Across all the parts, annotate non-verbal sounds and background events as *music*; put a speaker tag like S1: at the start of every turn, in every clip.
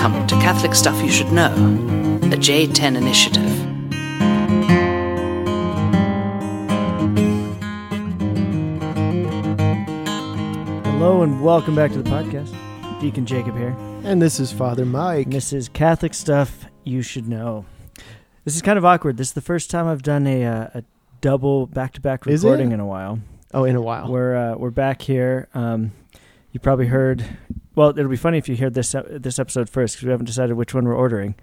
S1: Welcome to Catholic Stuff You Should Know, the J10 Initiative.
S2: Hello and welcome back to the podcast. Deacon Jacob here.
S3: And this is Father Mike.
S2: And this is Catholic Stuff You Should Know. This is kind of awkward. This is the first time I've done a, uh, a double back to back recording in a while.
S3: oh, in a while.
S2: We're uh, we're back here. Um, you probably heard. Well, it'll be funny if you hear this ep- this episode first because we haven't decided which one we're ordering.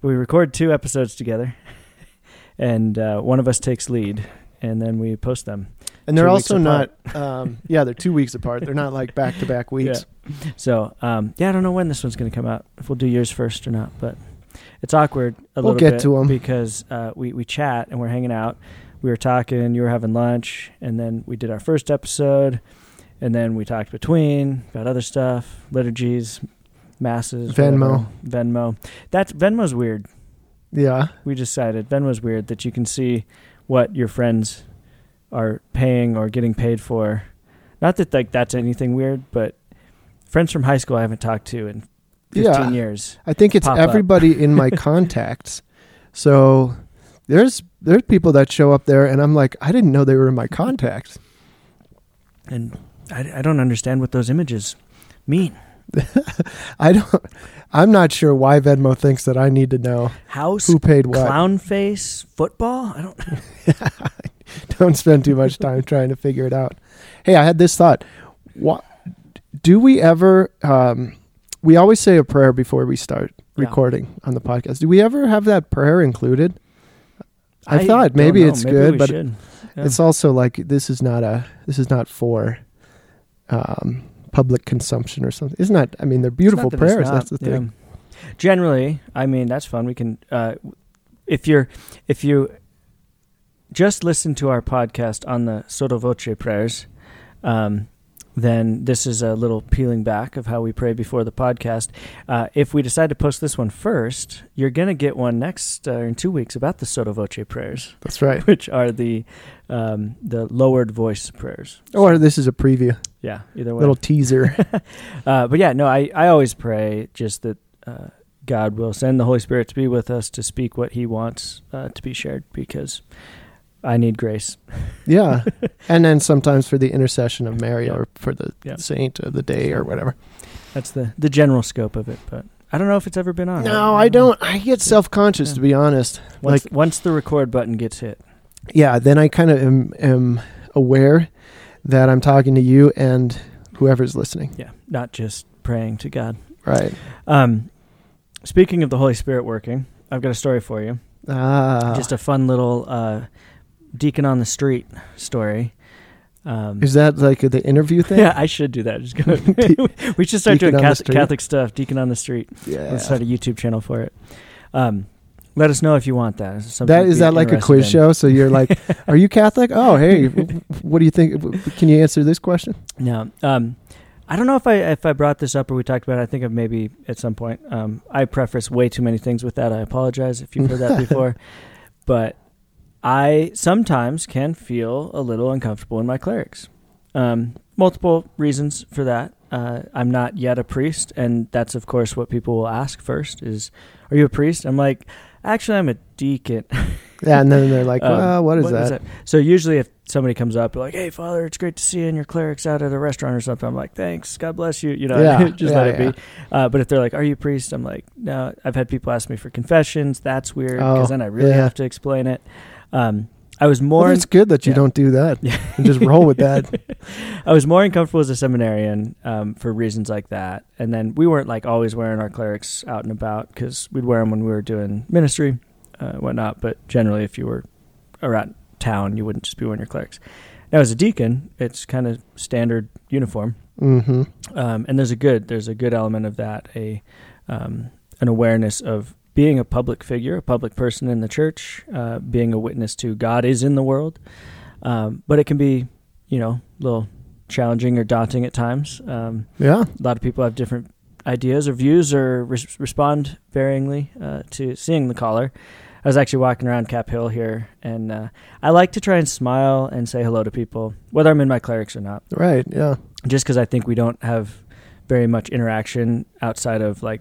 S2: But we record two episodes together, *laughs* and uh, one of us takes lead, and then we post them.
S3: and they're also not, um, *laughs* yeah, they're two weeks apart. They're not like back to back weeks.
S2: So um, yeah, I don't know when this one's going to come out. If we'll do yours first or not, but it's awkward a
S3: We'll
S2: little
S3: get
S2: bit
S3: to 'em.
S2: because uh, we we chat and we're hanging out. We were talking. You were having lunch, and then we did our first episode, and then we talked between about other stuff, liturgies, masses,
S3: Venmo.
S2: whatever. Venmo. That's Venmo's weird.
S3: Yeah.
S2: We decided Venmo's weird that you can see what your friends are paying or getting paid for. Not that like that's anything weird, but friends from high school I haven't talked to in 15
S3: Yeah.
S2: years.
S3: I think it's everybody in my *laughs* contacts. So there's there's people that show up there, and I'm like, I didn't know they were in my contacts.
S2: And I, I don't understand what those images mean. *laughs*
S3: I don't. I'm not sure why Venmo thinks that I need to know
S2: House,
S3: who paid what.
S2: clown face, football? I don't *laughs*
S3: don't spend too much time trying to figure it out. Hey, I had this thought. What do we ever? Um, we always say a prayer before we start
S2: Yeah.
S3: recording on the podcast. Do we ever have that prayer included? I,
S2: I
S3: thought maybe it's
S2: Maybe
S3: good, but.
S2: Yeah.
S3: it's also like this is not a this is not for um, public consumption or something. Isn't that? I mean, they're beautiful
S2: that
S3: prayers. That's the thing.
S2: yeah. Generally, I mean that's fun. We can uh, if you're if you just listen to our podcast on the sotto Voce prayers, um, then this is a little peeling back of how we pray before the podcast. Uh, if we decide to post this one first, you're gonna get one next uh, in two weeks about the sotto Voce prayers,
S3: That's right. *laughs*
S2: which are the um, the lowered voice prayers.
S3: Or this is a preview,
S2: Yeah, either way.
S3: little teaser. *laughs*
S2: Uh, but yeah, no, I, I always pray just that uh, God will send the Holy Spirit to be with us to speak what He wants uh, to be shared because I need grace.
S3: yeah, *laughs* and then sometimes for the intercession of Mary or for the
S2: Yeah.
S3: saint of the day or whatever.
S2: That's the, the general scope of it. But I don't know if it's ever been on.
S3: No, I don't. I get self conscious
S2: Yeah.
S3: to be honest.
S2: Once,
S3: like-
S2: once the record button gets hit.
S3: Yeah, then I kind of am, am aware that I'm talking to you and whoever's listening.
S2: Yeah, not just praying to God.
S3: Right.
S2: Um, speaking of the Holy Spirit working, I've got a story for you.
S3: Ah,
S2: Just a fun little uh, deacon on the street story. Um,
S3: is that like the interview thing?
S2: Yeah, *laughs* I should do that. Just go. *laughs* *laughs* we should start
S3: Deacon
S2: doing Catholic. Catholic stuff. Deacon on the street.
S3: Yeah.
S2: Let's start a YouTube channel for it. Um, let us know if you want that. Is
S3: That is that like a quiz
S2: in?
S3: show? So you're like, are you Catholic? Oh, hey, what do you think? Can you answer this question?
S2: No. Um, I don't know if I if I brought this up or we talked about it. I think of maybe at some point. Um, I preface way too many things with that. I apologize if you've heard that before, but I sometimes can feel a little uncomfortable in my clerics. Um, multiple reasons for that. Uh, I'm not yet a priest, and that's of course what people will ask first: is, "Are you a priest?" I'm like, "Actually, I'm a deacon." *laughs*
S3: Yeah, and then they're like,
S2: Um,
S3: well, what is that?
S2: So usually, if somebody comes up, like, "Hey, Father, it's great to see you and your clerics out at a restaurant or something," I'm like, "Thanks, God bless you." You know,
S3: Yeah, *laughs*
S2: just
S3: yeah,
S2: let it
S3: yeah.
S2: be. Uh, but if they're like, "Are you a priest?" I'm like, "No." I've had people ask me for confessions. That's weird because
S3: Oh,
S2: then I really have to explain it. Um, I was more.
S3: Well, it's good that you
S2: yeah.
S3: don't do that
S2: Yeah. *laughs*
S3: and just roll with that. *laughs*
S2: I was more uncomfortable as a seminarian um, for reasons like that, and then we weren't like always wearing our clerics out and about because we'd wear them when we were doing ministry, uh, whatnot. But generally, if you were around town, you wouldn't just be wearing your clerics. Now, as a deacon, it's kind of standard uniform,
S3: hmm
S2: um, and there's a good there's a good element of that a um, an awareness of being a public figure, a public person in the church, uh, being a witness to God is in the world. Um, but it can be, you know, a little challenging or daunting at times. Um,
S3: Yeah.
S2: a lot of people have different ideas or views or res- respond varyingly uh, to seeing the caller. I was actually walking around Cap Hill here, and uh, I like to try and smile and say hello to people, whether I'm in my clerics or not
S3: Right. Yeah.
S2: just because I think we don't have very much interaction outside of like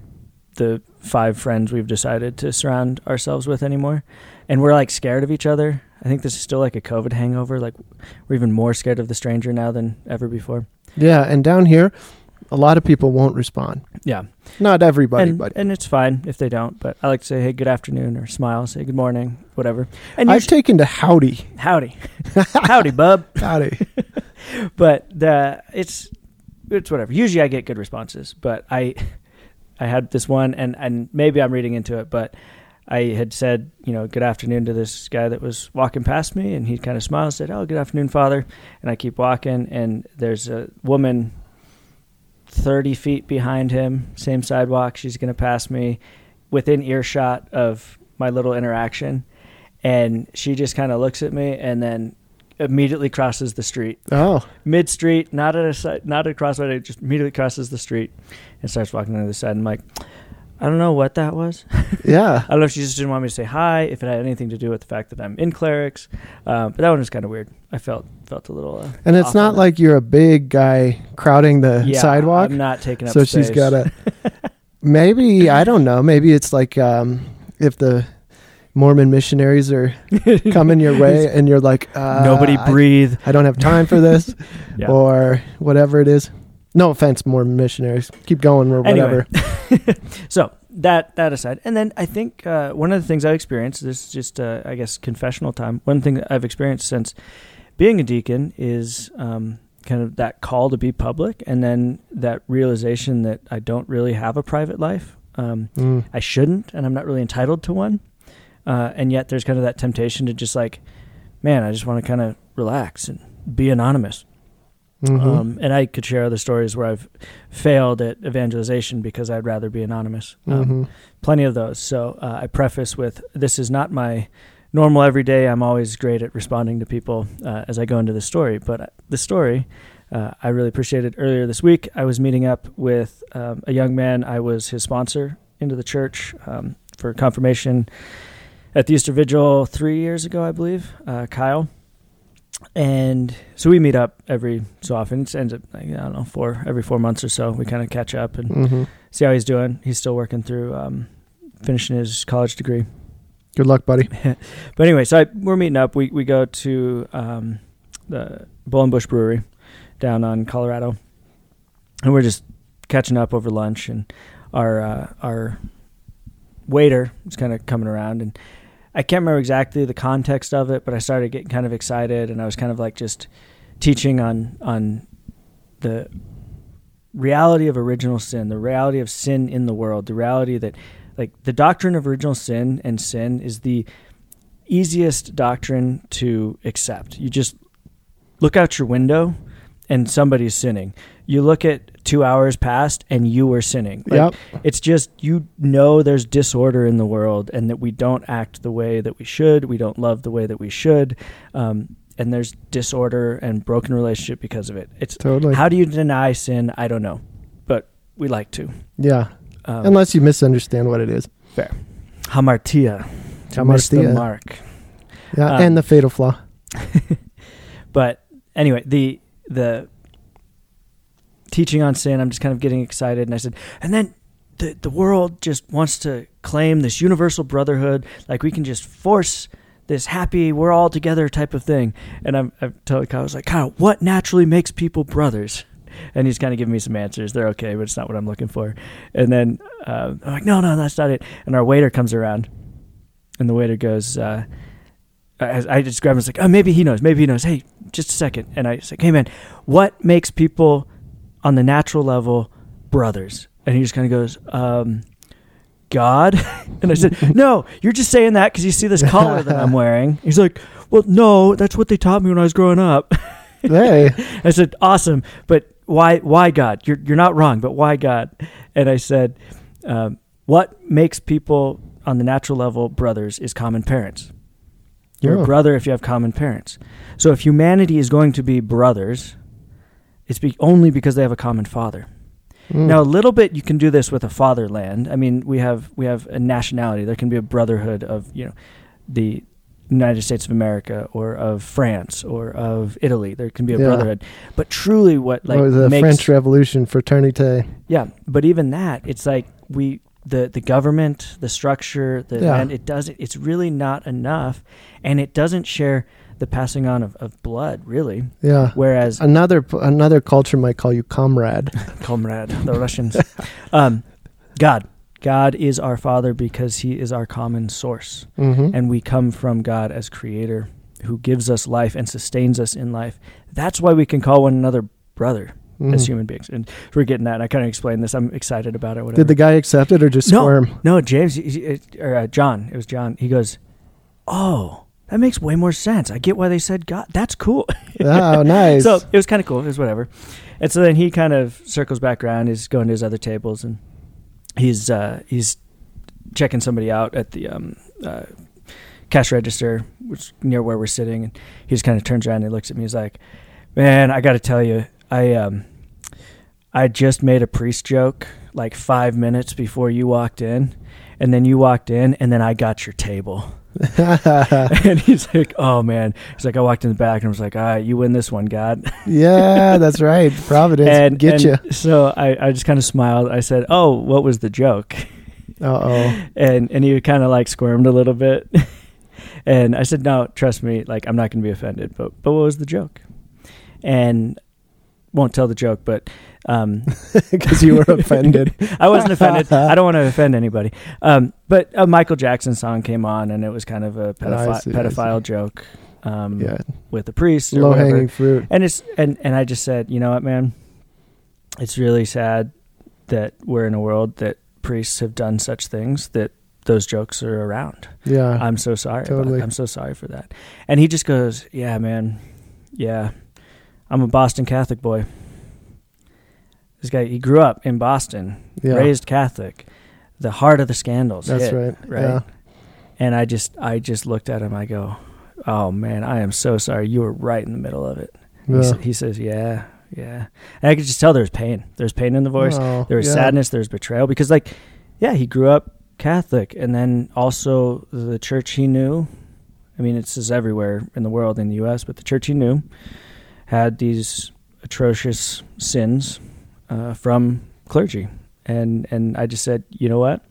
S2: the five friends we've decided to surround ourselves with anymore, and we're like scared of each other. I think this is still like a COVID hangover. Like we're even more scared of the stranger now than ever before.
S3: Yeah, and down here, a lot of people won't respond.
S2: Yeah,
S3: Not everybody,
S2: and,
S3: but
S2: and it's fine if they don't. But I like to say, "Hey, good afternoon," or smile, say good morning, whatever. And
S3: I've taken to howdy.
S2: howdy, *laughs* howdy, bub.
S3: Howdy. *laughs*
S2: but the it's it's whatever. Usually I get good responses, but I I had this one and and maybe I'm reading into it, but I had said, you know, good afternoon to this guy that was walking past me and he kind of smiled and said, "Oh, good afternoon, father." And I keep walking and there's a woman 30 feet behind him, same sidewalk, she's going to pass me within earshot of my little interaction and she just kind of looks at me and then immediately crosses the street
S3: Oh,
S2: mid street, not at a side, not at a crossroad. It just immediately crosses the street and starts walking on the other side. I'm like, I don't know what that was. *laughs*
S3: yeah.
S2: I don't know if she just didn't want me to say hi, if it had anything to do with the fact that I'm in clerics. Um, but that one was kind of weird. I felt felt a little. Uh,
S3: And it's not like you're a big guy crowding the
S2: yeah,
S3: sidewalk.
S2: I'm not taking up.
S3: so she's got a. *laughs* maybe I don't know. Maybe it's like um, if the Mormon missionaries are coming your way, *laughs* and you're like, uh,
S2: Nobody breathe.
S3: I, don't have time for this, *laughs*
S2: Yeah.
S3: or whatever it is. No offense, Mormon missionaries. Keep going or
S2: Anyway.
S3: whatever. *laughs*
S2: so that that aside, and then I think uh, one of the things I've experienced this is just uh, I guess confessional time. One thing that I've experienced since being a deacon is um, kind of that call to be public, and then that realization that I don't really have a private life. Um,
S3: Mm.
S2: I shouldn't, and I'm not really entitled to one. Uh, and yet, there's kind of that temptation to just like, man, I just want to kind of relax and be anonymous.
S3: Mhm.
S2: Um, and I could share other stories where I've failed at evangelization because I'd rather be anonymous. Um,
S3: Mhm.
S2: Plenty of those. So uh, I preface with this is not my normal everyday. I'm always great at responding to people uh, as I go into the story. But uh, the story, uh, I really appreciated earlier this week. I was meeting up with um, a young man. I was his sponsor into the church um, for confirmation at the Easter Vigil three years ago, I believe, uh, Kyle. And so we meet up every so often. It ends up, like, I don't know, four every four months or so. We kind of catch up and
S3: Mhm.
S2: see how he's doing. He's still working through um, finishing his college degree.
S3: Good luck, buddy. *laughs*
S2: But anyway, so I, we're meeting up. We we go to um, the Bull and Bush Brewery down on Colorado, and we're just catching up over lunch. And our uh, our waiter was kind of coming around, and I can't remember exactly the context of it, but I started getting kind of excited, and I was kind of like just teaching on on the reality of original sin, the reality of sin in the world, the reality that like the doctrine of original sin and sin is the easiest doctrine to accept. You just look out your window and somebody's sinning. You look at 2 hours past and you were sinning. Like,
S3: Yep.
S2: it's just you know there's disorder in the world and that we don't act the way that we should we don't love the way that we should um, and there's disorder and broken relationship because of it it's
S3: Totally.
S2: how do you deny sin i don't know but we like to
S3: yeah.
S2: um,
S3: Unless you misunderstand what it is. Fair.
S2: hamartia to miss the
S3: Hamartia.
S2: mark
S3: Yeah.
S2: Um,
S3: and the fatal flaw. *laughs*
S2: but anyway the the teaching on sin i'm just kind of getting excited and i said and then the the world just wants to claim this universal brotherhood like we can just force this happy we're all together type of thing. And i'm i'm telling kyle i was like kyle what naturally makes people brothers? And he's kind of giving me some answers. They're okay but it's not what i'm looking for. And then uh, i'm like no no that's not it. And our waiter comes around and the waiter goes uh, I, I just grab him. It's like, oh, maybe he knows. Maybe he knows. Hey, just a second. And I was like, hey, man, what makes people on the natural level brothers? And he just kind of goes, um, God. *laughs* and I said, *laughs* no, you're just saying that because you see this collar that I'm *laughs* wearing. He's like, well, no, that's what they taught me when I was growing up.
S3: hey.
S2: I said, awesome, but why? Why God? You're you're not wrong, but why God? And I said, um, what makes people on the natural level brothers is common parents. You're
S3: Oh.
S2: a brother if you have common parents. So if humanity is going to be brothers, it's be only because they have a common father.
S3: Mm.
S2: Now, a little bit you can do this with a fatherland. I mean, we have we have a nationality. There can be a brotherhood of you know the United States of America or of France or of Italy. There can be a
S3: Yeah.
S2: brotherhood. But truly, what like
S3: or the French Revolution fraternité.
S2: yeah, but even that, it's like we the the government, the structure, the
S3: Yeah.
S2: and it doesn't. It's really not enough, and it doesn't share the passing on of, of blood, really.
S3: Yeah.
S2: Whereas
S3: Another another culture might call you comrade. *laughs*
S2: comrade, the Russians, um, God, God is our Father because He is our common source,
S3: hmm
S2: and we come from God as Creator, who gives us life and sustains us in life. That's why we can call one another brother
S3: Mm-hmm.
S2: as human beings. And we're getting that. And I kind of explained this. I'm excited about it. Whatever.
S3: Did the guy accept it or just
S2: No.
S3: squirm?
S2: No, James or uh, John. It was John. He goes, "Oh, that makes way more sense. I get why they said God. That's cool."
S3: oh, *laughs* nice.
S2: so it was kind of cool. It was whatever. And so then he kind of circles back around. He's going to his other tables and he's uh, he's checking somebody out at the um, uh, cash register, which near where we're sitting. And he just kind of turns around and he looks at me. He's like, "Man, I got to tell you, I um, I just made a priest joke like five minutes before you walked in." And then you walked in, and then I got your table. *laughs* and he's like, "Oh man!" He's like, "I walked in the back and I was like, all right, you win this one, God."
S3: yeah, that's right. *laughs* Providence
S2: and
S3: get you.
S2: So I, I just kind of smiled. I said, "Oh, what was the joke?"
S3: Uh oh. *laughs*
S2: And and he kind of like squirmed a little bit. and I said, "No, trust me. Like I'm not going to be offended. But but what was the joke?" And won't tell the joke, but um, *laughs*
S3: Because you were offended. *laughs*
S2: I wasn't offended. *laughs* I don't want to offend anybody. Um, but a Michael Jackson song came on, and it was kind of a pedophi-
S3: see,
S2: pedophile joke um,
S3: Yeah.
S2: with a priest.
S3: Low
S2: whatever.
S3: hanging fruit.
S2: And it's and and I just said, you know what, man? It's really sad that we're in a world that priests have done such things that those jokes are around.
S3: Yeah.
S2: I'm so sorry. about-
S3: totally.
S2: I'm so sorry for that. And he just goes, "Yeah, man. Yeah. I'm a Boston Catholic boy. This guy, he grew up in Boston,
S3: yeah.
S2: raised Catholic. The heart of the scandals.
S3: That's
S2: hit,
S3: right.
S2: right?
S3: Yeah.
S2: And I just I just looked at him. I go, "Oh man, I am so sorry. You were right in the middle of it." He,
S3: Yeah.
S2: sa- he says, "Yeah, yeah." And I could just tell there's pain. There's pain in the voice.
S3: Oh,
S2: There was sadness. There's betrayal because, like, yeah, he grew up Catholic, and then also the church he knew. I mean, it's is everywhere in the world in the U.S., but the church he knew had these atrocious sins uh, from clergy, and and I just said, you know what,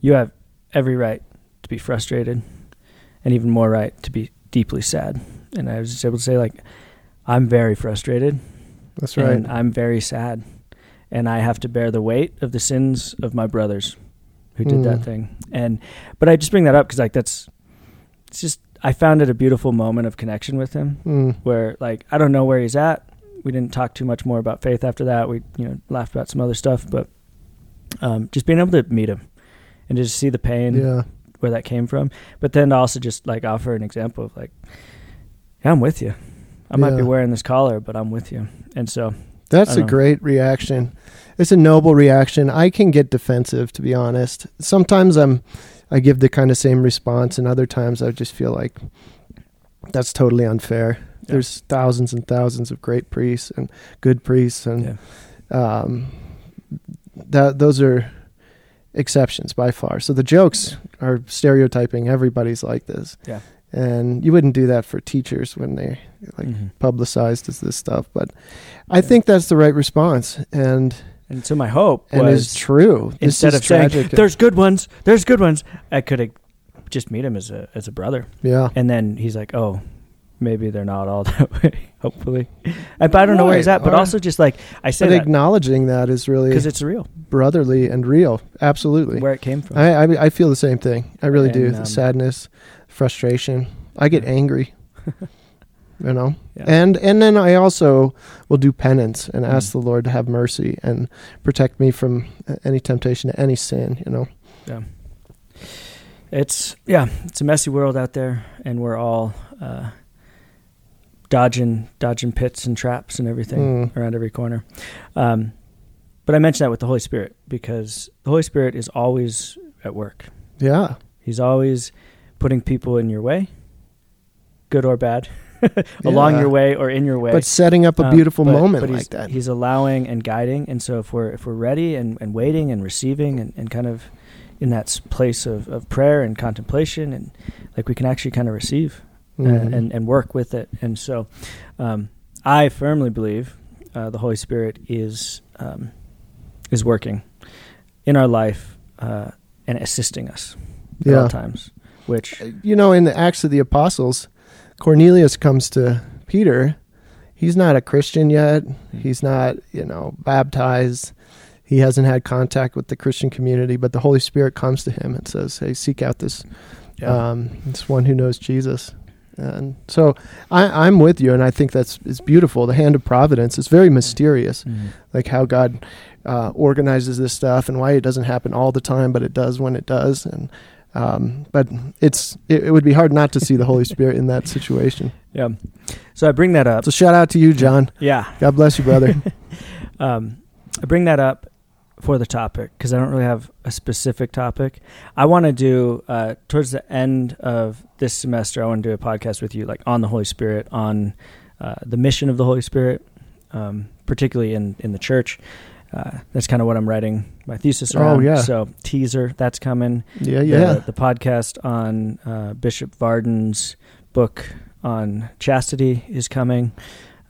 S2: you have every right to be frustrated, and even more right to be deeply sad. And I was just able to say, like, I'm very frustrated,
S3: That's right.
S2: and I'm very sad, and I have to bear the weight of the sins of my brothers who did that
S3: Mm.
S2: thing. And but I just bring that up because like that's it's just I found it a beautiful moment of connection with him
S3: Mm.
S2: where like I don't know where he's at. We didn't talk too much more about faith after that. We you know laughed about some other stuff, but um, just being able to meet him and just see the pain
S3: Yeah.
S2: where that came from, but then to also just like offer an example of like, yeah, I'm with you. I might be wearing this collar, but I'm with you. And so
S3: That's a
S2: know.
S3: great reaction. It's a noble reaction. I can get defensive, to be honest. Sometimes I'm, I give the kind of same response, and other times I just feel like that's totally unfair.
S2: Yeah.
S3: There's thousands and thousands of great priests and good priests, and
S2: yeah,
S3: um, that those are exceptions by far. So the jokes are stereotyping. Everybody's like this,
S2: Yeah.
S3: and you wouldn't do that for teachers when they like
S2: Mhm.
S3: publicized as this stuff. But I think that's the right response, and
S2: and so my hope
S3: and
S2: was
S3: is true. This
S2: instead
S3: is
S2: of saying
S3: tragic.
S2: there's good ones, there's good ones, I could have just meet him as a as a brother.
S3: yeah,
S2: And then he's like, oh, maybe they're not all *laughs* that way. Hopefully, I, but I don't know where he's at. But
S3: alright.
S2: also, just like I say
S3: but
S2: that
S3: acknowledging that is really
S2: because it's real
S3: brotherly and real. Absolutely,
S2: where it came from.
S3: I, I I feel the same thing. I really do.
S2: And,
S3: The
S2: um,
S3: sadness, frustration. I get angry. *laughs* you know,
S2: Yeah.
S3: and and then I also will do penance and ask
S2: Mm.
S3: the Lord to have mercy and protect me from any temptation to any sin. You know.
S2: yeah it's yeah, it's a messy world out there, and we're all uh, dodging dodging pits and traps and everything
S3: Mm.
S2: around every corner. Um, but I mention that with the Holy Spirit because the Holy Spirit is always at work.
S3: Yeah.
S2: He's always putting people in your way, good or bad, *laughs* along your way or in your way.
S3: But setting up a
S2: Um,
S3: beautiful
S2: but-
S3: moment
S2: but
S3: like
S2: he's,
S3: that.
S2: He's allowing and guiding, and so if we're if we're ready and, and waiting and receiving and, and kind of in that place of, of prayer and contemplation, and like we can actually kind of receive uh,
S3: Mhm.
S2: and and work with it. And so, um, I firmly believe uh, the Holy Spirit is um, is working in our life uh, and assisting us at all
S3: Yeah.
S2: times. Which
S3: You know, in the Acts of the Apostles, Cornelius comes to Peter. He's not a Christian yet. He's not, you know, baptized. He hasn't had contact with the Christian community, but the Holy Spirit comes to him and says, "Hey, seek out this um, this one who knows Jesus." And so I, I'm with you, and I think that's it's beautiful. The hand of providence is very mysterious,
S2: Mhm.
S3: like how God uh, organizes this stuff and why it doesn't happen all the time, but it does when it does. And um, but it's it, it would be hard not to see the Holy Spirit in that situation. *laughs*
S2: yeah. So I bring that up.
S3: So shout out to you, John.
S2: Yeah.
S3: God bless you, brother. *laughs*
S2: Um, I bring that up for the topic because I don't really have a specific topic. I want to do uh, towards the end of this semester. I want to do a podcast with you, like on the Holy Spirit, on uh, the mission of the Holy Spirit, um, particularly in in the church. Uh, that's kind of what I'm writing my thesis
S3: Oh, yeah.
S2: So teaser that's coming.
S3: yeah, yeah.
S2: The, podcast on uh, Bishop Varden's book on chastity is coming.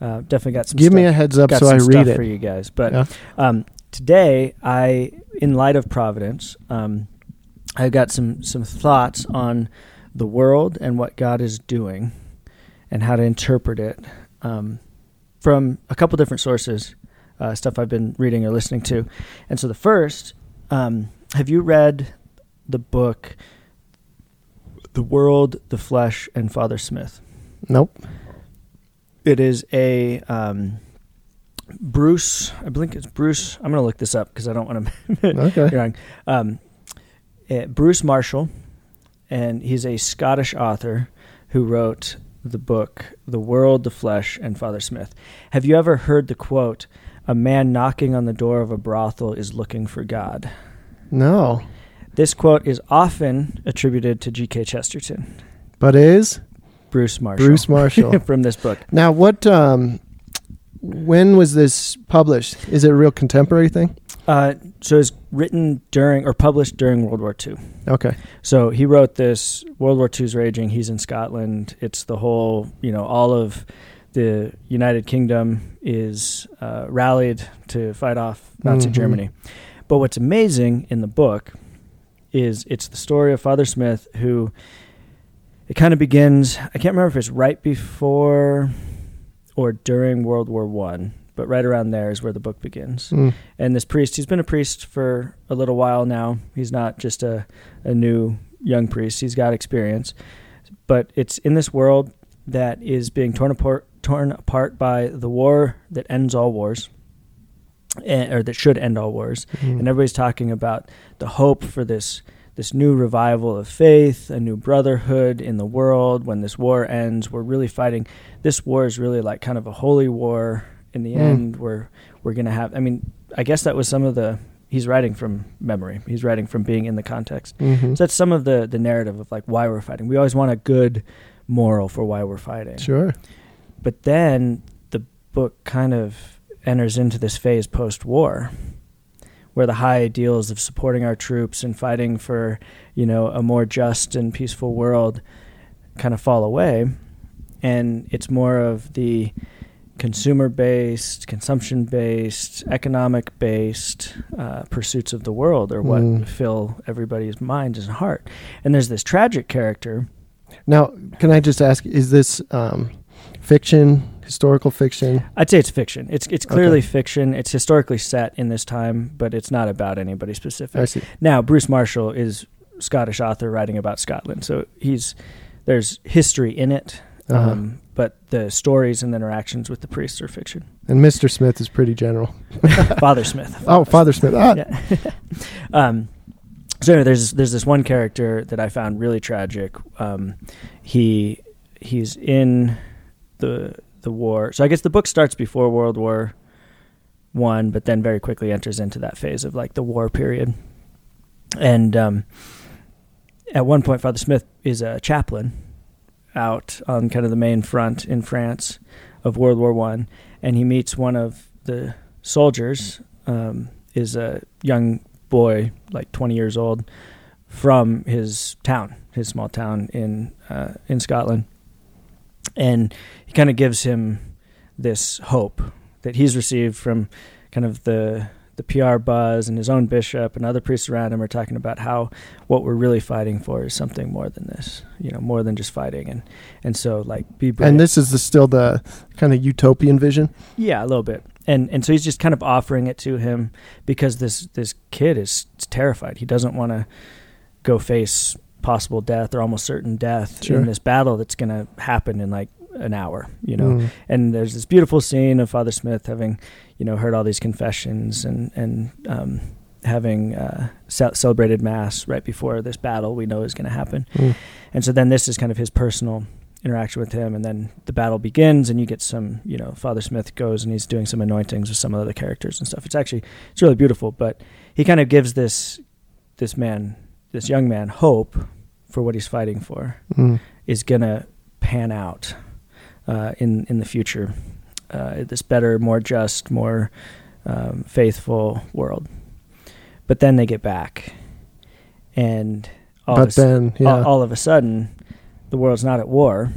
S2: Uh, definitely got some.
S3: Give me a heads up so I read
S2: stuff for you guys. But
S3: Yeah.
S2: um, today, I, in light of Providence, um, I've got some some thoughts on the world and what God is doing, and how to interpret it um, from a couple different sources, uh, stuff I've been reading or listening to. And so the first, um, have you read the book "The World, the Flesh, and Father Smith"?
S3: Nope.
S2: It is a um, Bruce. I believe it's Bruce. I'm going to look this up because I don't want to *laughs*
S3: Okay.
S2: be wrong. Um, eh, Bruce Marshall, and he's a Scottish author who wrote the book "The World, the Flesh, and Father Smith." Have you ever heard the quote? A man knocking on the door of a brothel is looking for God.
S3: No,
S2: This quote is often attributed to G.K. Chesterton,
S3: but is
S2: Bruce Marshall.
S3: Bruce Marshall. *laughs*
S2: from this book.
S3: now what? Um, when was this published? Is it a real contemporary thing?
S2: Uh, so it's written during or published during World War II.
S3: Okay.
S2: So he wrote this. World War II's raging. He's in Scotland. It's the whole, you know, all of the United Kingdom is uh, rallied to fight off Nazi
S3: Mhm.
S2: Germany. But what's amazing in the book is it's the story of Father Smith, who it kind of begins. I can't remember if it's right before or during World War One, but right around there is where the book begins
S3: Mm.
S2: and this priest he's been a priest for a little while now he's not just a, a new young priest he's got experience but it's in this world that is being torn apart torn apart by the war that ends all wars or that should end all wars
S3: Mm.
S2: and everybody's talking about the hope for this this new revival of faith, a new brotherhood in the world. When this war ends, we're really fighting. This war is really like kind of a holy war. In the
S3: Mm.
S2: end, we're we're gonna have. I mean, I guess that was some of the. He's writing from memory. He's writing from being in the context.
S3: Mhm.
S2: So that's some of the the narrative of like why we're fighting. We always want a good moral for why we're fighting.
S3: Sure.
S2: But then the book kind of enters into this phase post war where the high ideals of supporting our troops and fighting for, you know, a more just and peaceful world kind of fall away. And it's more of the consumer based, consumption based, economic based uh, pursuits of the world are what
S3: Mm.
S2: fill everybody's mind and heart. And there's this tragic character
S3: Now, can I just ask? Is this um, fiction, historical fiction?
S2: I'd say it's fiction. It's it's clearly
S3: Okay.
S2: fiction. It's historically set in this time, but it's not about anybody specific.
S3: I see.
S2: Now, Bruce Marshall is Scottish author writing about Scotland, so he's there's history in it,
S3: Uh-huh.
S2: um, but the stories and the interactions with the priests are fiction.
S3: And Mr. Smith is pretty general. *laughs*
S2: Father Smith. *laughs*
S3: Oh, Father Smith. Ah,
S2: Yeah. *laughs* um, so anyway, there's there's this one character that I found really tragic. Um, he he's in the the war. So I guess the book starts before World War One, but then very quickly enters into that phase of like the war period. And um, at one point, Father Smith is a chaplain out on kind of the main front in France of World War One, and he meets one of the soldiers. Um, is a young boy, like 20 years old, from his town, his small town in uh, in Scotland, and he kind of gives him this hope that he's received from kind of the the PR buzz and his own bishop and other priests around him are talking about how what we're really fighting for is something more than this, you know, more than just fighting. And and so like be brave.
S3: And this is the, still the kind of utopian vision.
S2: Yeah, a little bit. And and so he's just kind of offering it to him because this this kid is terrified. He doesn't want to go face possible death or almost certain death
S3: Sure.
S2: in this battle that's going to happen in like an hour, you know.
S3: Mm.
S2: And there's this beautiful scene of Father Smith having, you know, heard all these confessions and and um, having uh, ce- celebrated mass right before this battle we know is going to happen.
S3: Mm.
S2: And so then this is kind of his personal interaction with him, and then the battle begins, and you get some, you know, Father Smith goes and he's doing some anointings with some of the characters and stuff. It's actually it's really beautiful, but he kind of gives this this man, this young man, hope for what he's fighting for
S3: Mm.
S2: is gonna pan out uh, in in the future. Uh, this better, more just, more um, faithful world. But then they get back, and all of a
S3: But then, yeah.
S2: all, all of a sudden, the world's not at war.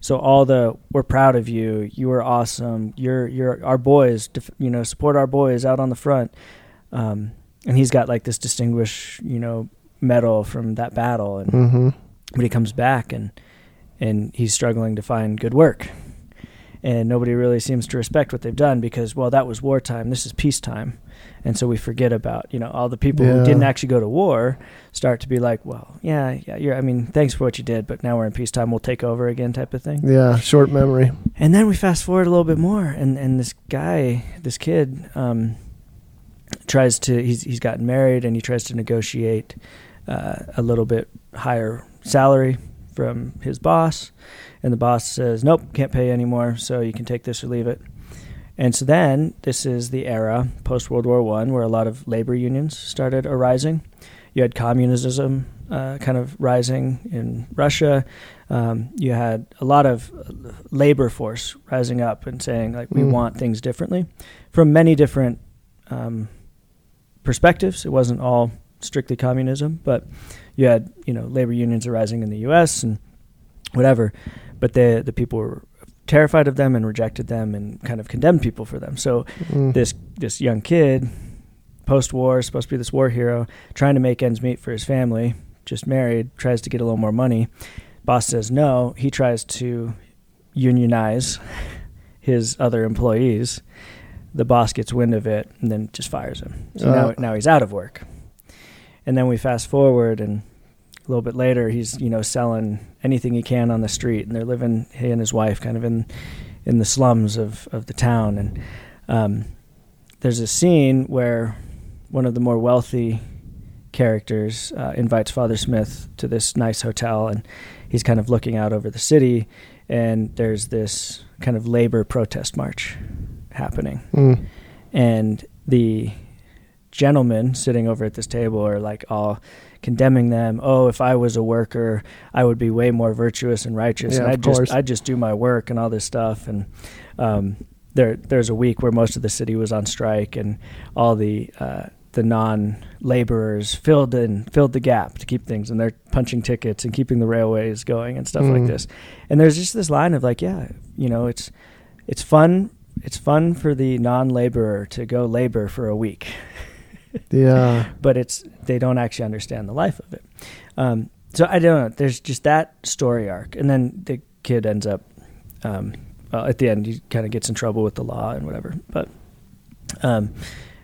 S2: So all the we're proud of you. You are awesome. You're you're our boys. Def, you know, support our boys out on the front. Um, and he's got like this distinguished, you know, medal from that battle, and
S3: hmm
S2: but he comes back and and he's struggling to find good work. And nobody really seems to respect what they've done because well that was wartime. This is peacetime. And so we forget about you know all the people
S3: Yeah.
S2: who didn't actually go to war start to be like well yeah yeah you're i mean thanks for what you did but now we're in peacetime. We'll take over again type of thing.
S3: Yeah, short memory.
S2: and then we fast forward a little bit more, and, and this guy, this kid, um, tries to he's he's gotten married, and he tries to negotiate uh, a little bit higher salary from his boss, and the boss says, "Nope, can't pay anymore, so you can take this or leave it." And so then this is the era post World War One where a lot of labor unions started arising. You had communism uh, kind of rising in Russia. Um, you had a lot of labor force rising up and saying like we
S3: Mm.
S2: want things differently from many different um, perspectives. It wasn't all strictly communism, but you had you know labor unions arising in the U.S. and whatever, but the the people were terrified of them and rejected them and kind of condemned people for them. So
S3: Mm.
S2: this this young kid, post war, supposed to be this war hero, trying to make ends meet for his family, just married, tries to get a little more money. Boss says no. He tries to unionize his other employees. The boss gets wind of it and then just fires him. So
S3: Uh.
S2: now now he's out of work. And then we fast forward and a little bit later he's, you know, selling anything he can on the street and they're living he and his wife kind of in in the slums of, of the town and um, there's a scene where one of the more wealthy characters uh, invites Father Smith to this nice hotel, and he's kind of looking out over the city, and there's this kind of labor protest march happening,
S3: Mm.
S2: and the gentlemen sitting over at this table are like all condemning them. Oh, if I was a worker, I would be way more virtuous and righteous,
S3: Yeah,
S2: and I just. I just do my work and all this stuff. And um, there there's a week where most of the city was on strike, and all the uh, the non laborers filled in filled the gap to keep things, and they're punching tickets and keeping the railways going and stuff like
S3: Mm.
S2: this. And there's just this line of like, yeah, you know, it's it's fun. It's fun for the non-laborer to go labor for a week *laughs*
S3: Yeah. *laughs*
S2: but it's they don't actually understand the life of it. Um, so I don't know. There's just that story arc, and then the kid ends up um, well, at the end. He kind of gets in trouble with the law and whatever. But um,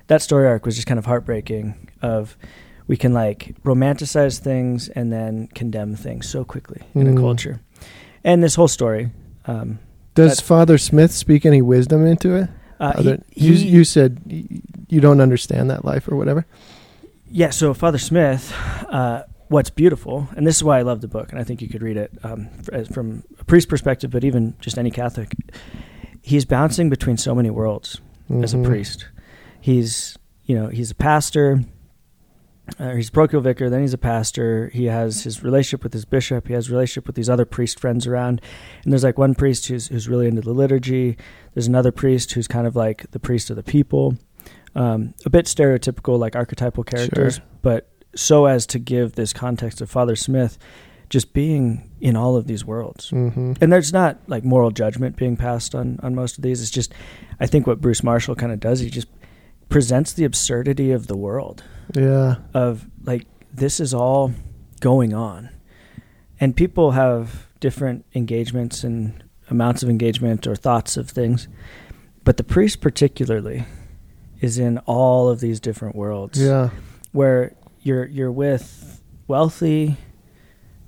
S2: that story arc was just kind of heartbreaking. Of we can like romanticize things and then condemn things so quickly in a
S3: Mm.
S2: culture, and this whole story. Um,
S3: Does
S2: That-
S3: Father Smith speak any wisdom into it?
S2: uh, he-
S3: you
S2: he-
S3: you said you don't understand that life or whatever.
S2: Yeah, so Father Smith, uh, what's beautiful, and this is why I love the book, and I think you could read it um, as- from a priest perspective, but even just any Catholic. He's bouncing between so many worlds as a
S3: Mhm.
S2: priest. He's, you know, he's a pastor, uh, he's a parochial vicar, then he's a pastor. He has his relationship with his bishop. He has relationship with these other priest friends around. And there's like one priest who's who's really into the liturgy. There's another priest who's kind of like the priest of the people. Um, a bit stereotypical, like archetypal characters,
S3: Sure.
S2: but so as to give this context of Father Smith just being in all of these worlds.
S3: Mhm.
S2: And there's not like moral judgment being passed on on most of these. It's just, I think what Bruce Marshall kind of does, he just presents the absurdity of the world
S3: Yeah.
S2: of like this is all going on and people have different engagements and amounts of engagement or thoughts of things but the priest particularly is in all of these different worlds
S3: Yeah.
S2: where you're you're with wealthy,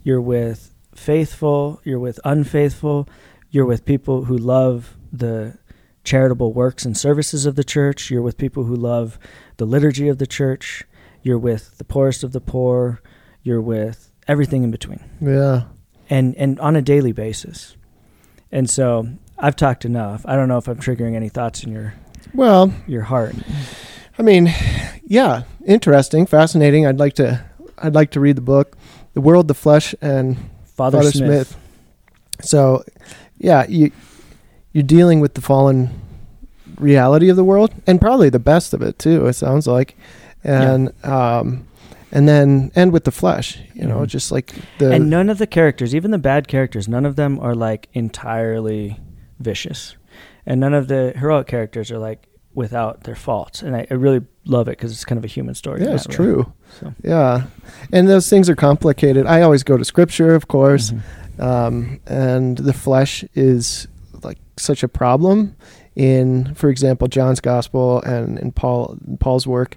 S2: you're with faithful, you're with unfaithful, you're with people who love the charitable works and services of the church, you're with people who love the liturgy of the church, you're with the poorest of the poor, you're with everything in between.
S3: Yeah.
S2: And and on a daily basis. And so I've talked enough. I don't know if I'm triggering any thoughts in your
S3: Well,
S2: your heart.
S3: I mean, yeah, interesting, fascinating. I'd like to I'd like to read the book, The World, the Flesh and
S2: Father,
S3: Father
S2: Smith.
S3: Smith. So, yeah, you you're dealing with the fallen reality of the world and probably the best of it too, it sounds like. And um and then end with the flesh, you know,
S2: Mhm.
S3: just like the
S2: and none of the characters, even the bad characters, none of them are like entirely vicious, and none of the heroic characters are like without their faults. And I, I really love it because it's kind of a human story.
S3: Yeah, it's
S2: way.
S3: true.
S2: So.
S3: Yeah. And those things are complicated. I always go to scripture, of course.
S2: Mhm.
S3: um, and the flesh is like such a problem in, for example, John's gospel and in Paul Paul's work,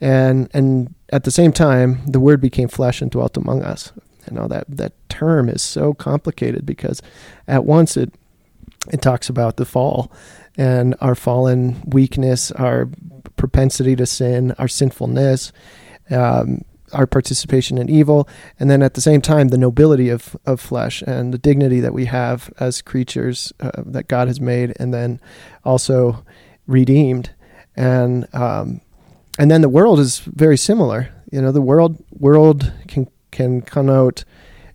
S3: and and at the same time, the Word became flesh and dwelt among us. You know that that term is so complicated because at once it it talks about the fall and our fallen weakness, our propensity to sin, our sinfulness. Um, our participation in evil, and then at the same time the nobility of of flesh and the dignity that we have as creatures uh, that God has made and then also redeemed and um, and then the world is very similar you know the world world can can connote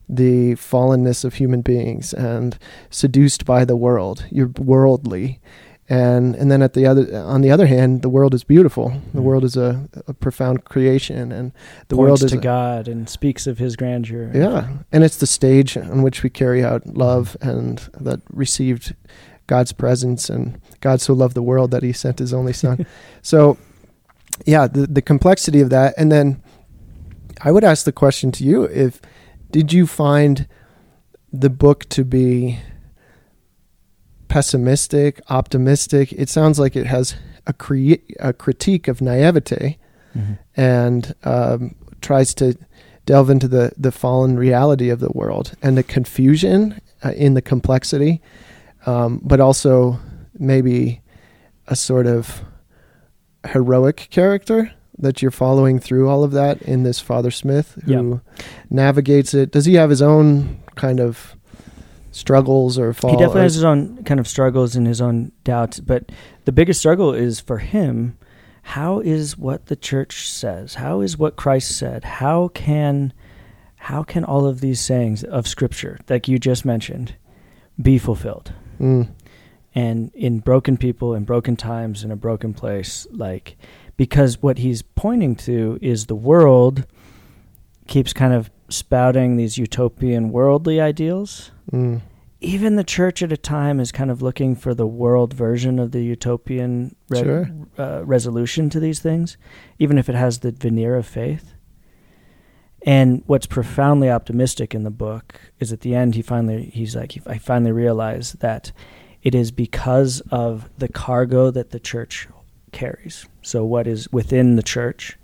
S3: the fallenness of human beings and seduced by the world you're worldly and and then at the other on the other hand the world is beautiful the
S2: Mhm.
S3: world is a, a profound creation and the
S2: Points
S3: world is
S2: to
S3: a-
S2: God and speaks of His grandeur.
S3: yeah, and it's the stage on which we carry out love and that received God's presence and God so loved the world that he sent his only son. *laughs* so yeah, the the complexity of that and then I would ask the question to you if did you find the book to be pessimistic, optimistic? It sounds like it has a cre- a critique of naivete
S2: Mhm.
S3: and um, tries to delve into the, the fallen reality of the world and the confusion uh, in the complexity, um, but also maybe a sort of heroic character that you're following through all of that in this Father Smith who navigates it. Does he have his own kind of struggles or fall?
S2: He definitely has his own kind of struggles and his own doubts, but the biggest struggle is for him. How is what the church says? How is what Christ said? How can, how can all of these sayings of Scripture, like you just mentioned, be fulfilled?
S3: Mm,
S2: and in broken people in broken times in a broken place like because what he's pointing to is the world keeps kind of spouting these utopian worldly ideals
S3: mm,
S2: even the church at a time is kind of looking for the world version of the utopian re-
S3: Sure.
S2: uh, resolution to these things even if it has the veneer of faith and what's profoundly optimistic in the book is at the end he finally he's like I finally realized that it is because of the cargo that the church carries. So what is within the church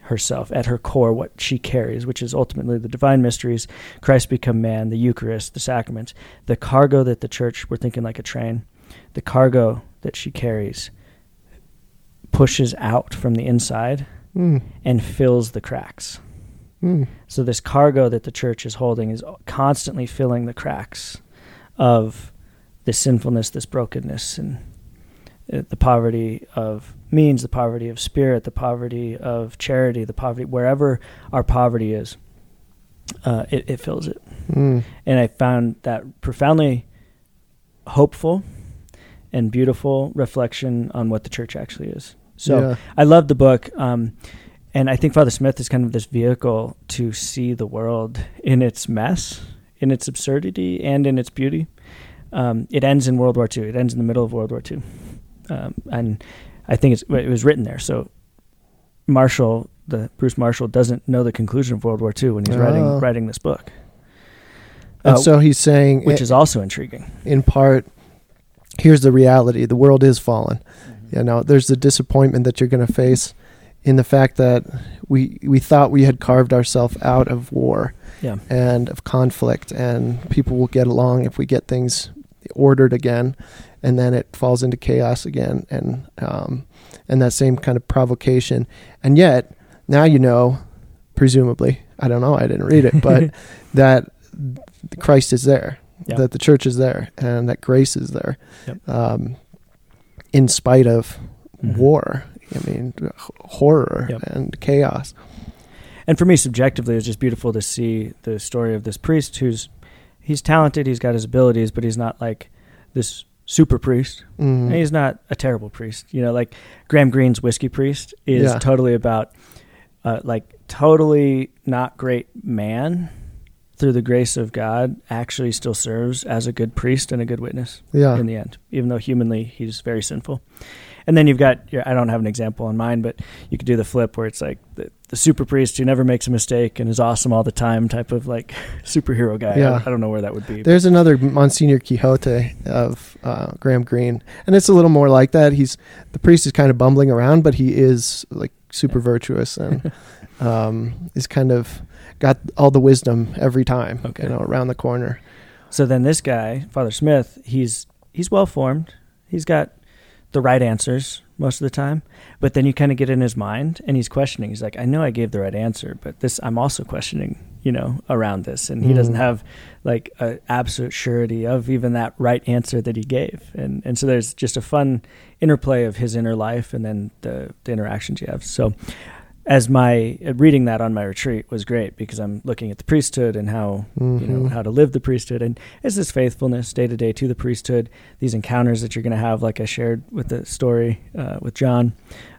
S2: herself at her core what she carries, which is ultimately the divine mysteries, Christ become man, the Eucharist, the sacraments, the cargo that the church we're thinking like a train, the cargo that she carries pushes out from the inside
S3: mm,
S2: and fills the cracks.
S3: mm.
S2: So this cargo that the church is holding is constantly filling the cracks of this sinfulness, this brokenness, and uh, the poverty of means, the poverty of spirit, the poverty of charity, the poverty wherever our poverty is, uh, it, it fills it.
S3: Mm.
S2: And I found that profoundly hopeful and beautiful reflection on what the church actually is. So
S3: yeah.
S2: I love the book. Um, and I think Father Smith is kind of this vehicle to see the world in its mess, in its absurdity, and in its beauty. Um, it ends in World War II. It ends in the middle of World War II. Um, and I think it's, it was written there. So Marshall, the Bruce Marshall, doesn't know the conclusion of World War II when he's
S3: Oh.
S2: writing writing this book,
S3: And
S2: Uh,
S3: so he's saying,
S2: which is also intriguing.
S3: in part, here's the reality: the world is fallen.
S2: Mm-hmm.
S3: You know, there's the disappointment that you're going to face in the fact that we we thought we had carved ourselves out of war
S2: Yeah.
S3: and of conflict, and people will get along if we get things ordered again, and then it falls into chaos again, and um, and that same kind of provocation, and yet now you know, presumably, I don't know, I didn't read it, but *laughs* that Christ is there, that the church is there, and that grace is there,
S2: Yep.
S3: um, in spite of
S2: Mhm.
S3: war. I mean, h- horror
S2: Yep.
S3: and chaos.
S2: And for me, subjectively, it's just beautiful to see the story of this priest who's he's talented, he's got his abilities, but he's not like this super priest.
S3: Mm.
S2: And he's not a terrible priest. You know, like Graham Greene's whiskey priest is
S3: Yeah.
S2: totally about uh, like totally not great man through the grace of God actually still serves as a good priest and a good witness
S3: yeah,
S2: in the end, even though humanly he's very sinful. And then you've got your, I don't have an example in mind, but you could do the flip where it's like the, the super priest who never makes a mistake and is awesome all the time type of like *laughs* superhero guy.
S3: Yeah.
S2: I, I don't know where that would be.
S3: There's another Monsignor Quixote of uh, Graham Greene, and it's a little more like that. He's the priest is kind of bumbling around, but he is like super virtuous and *laughs* um, is kind of got all the wisdom every time.
S2: Okay.
S3: You know, around the corner.
S2: So then this guy, Father Smith, he's he's well formed. He's got the right answers most of the time. But then you kind of get in his mind and he's questioning. He's like, I know I gave the right answer, but this I'm also questioning, you know, around this. And he doesn't
S3: Mm.
S2: have like a absolute surety of even that right answer that he gave. And and so there's just a fun interplay of his inner life and then the the interactions you have. So as my uh, reading that on my retreat was great because I'm looking at the priesthood and how you know
S3: Mhm.
S2: how to live the priesthood. And it's this faithfulness day to day to the priesthood these encounters that you're going to have like i shared with the story uh, with john.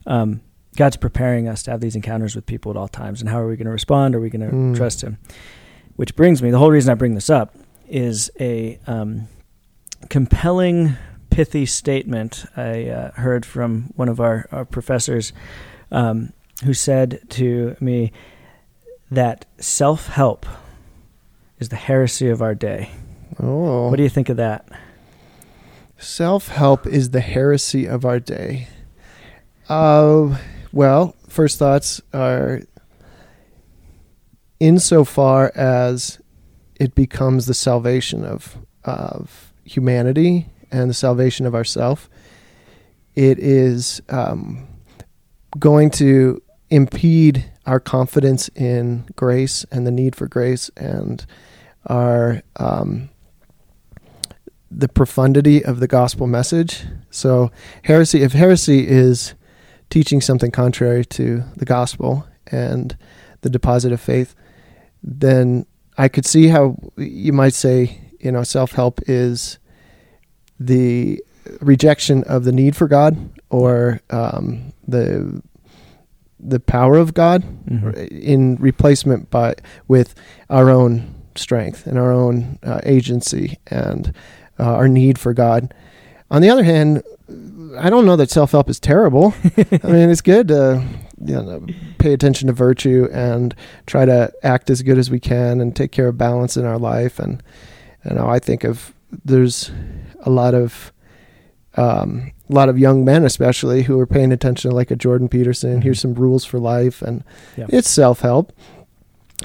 S2: Um, god's preparing us to have these encounters with people at all times. And how are we going to respond? Are we going to
S3: Mm.
S2: trust him? Which brings me the whole reason i bring this up is a um, compelling pithy statement i uh, heard from one of our, our professors. Um, who said to me that self-help is the heresy of our day.
S3: Oh,
S2: What do you think of that?
S3: Self help is the heresy of our day. Uh, well, first thoughts are insofar as it becomes the salvation of of humanity and the salvation of ourself, it is um, going to impede our confidence in grace and the need for grace and our um, the profundity of the gospel message. So heresy, if heresy is teaching something contrary to the gospel and the deposit of faith, then I could see how you might say, you know, self help is the rejection of the need for God or um, the the power of God in replacement by with our own strength and our own uh, agency and uh, our need for God. On the other hand, I don't know that self help is terrible. I mean, it's good to you know, pay attention to virtue and try to act as good as we can and take care of balance in our life. And you know, I think of there's a lot of um, a lot of young men, especially, who are paying attention to like a Jordan Peterson.
S2: Mhm.
S3: Here's some rules for life, and
S2: Yeah.
S3: it's self help,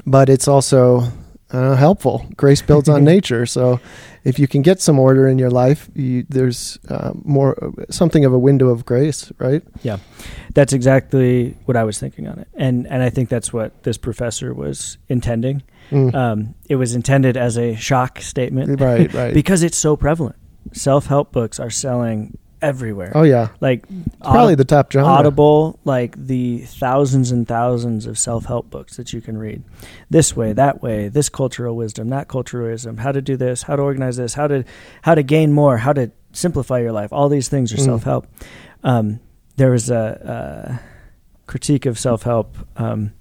S3: but it's also uh, helpful. Grace builds on *laughs* nature, so if you can get some order in your life, you, there's uh, more something of a window of grace, right?
S2: Yeah, that's exactly what I was thinking on it, and and I think that's what this professor was intending.
S3: Mm.
S2: Um, it was intended as a shock statement,
S3: right, right. *laughs*
S2: because it's so prevalent. Self help books are selling everywhere.
S3: oh yeah,
S2: Like
S3: it's probably the top genre.
S2: Audible, like the thousands and thousands of self help books that you can read. This way, that way, this cultural wisdom, that cultural wisdom, how to do this, how to organize this, how to how to gain more, how to simplify your life. All these things are
S3: Mm.
S2: self help. Um, there was a, a critique of self help um,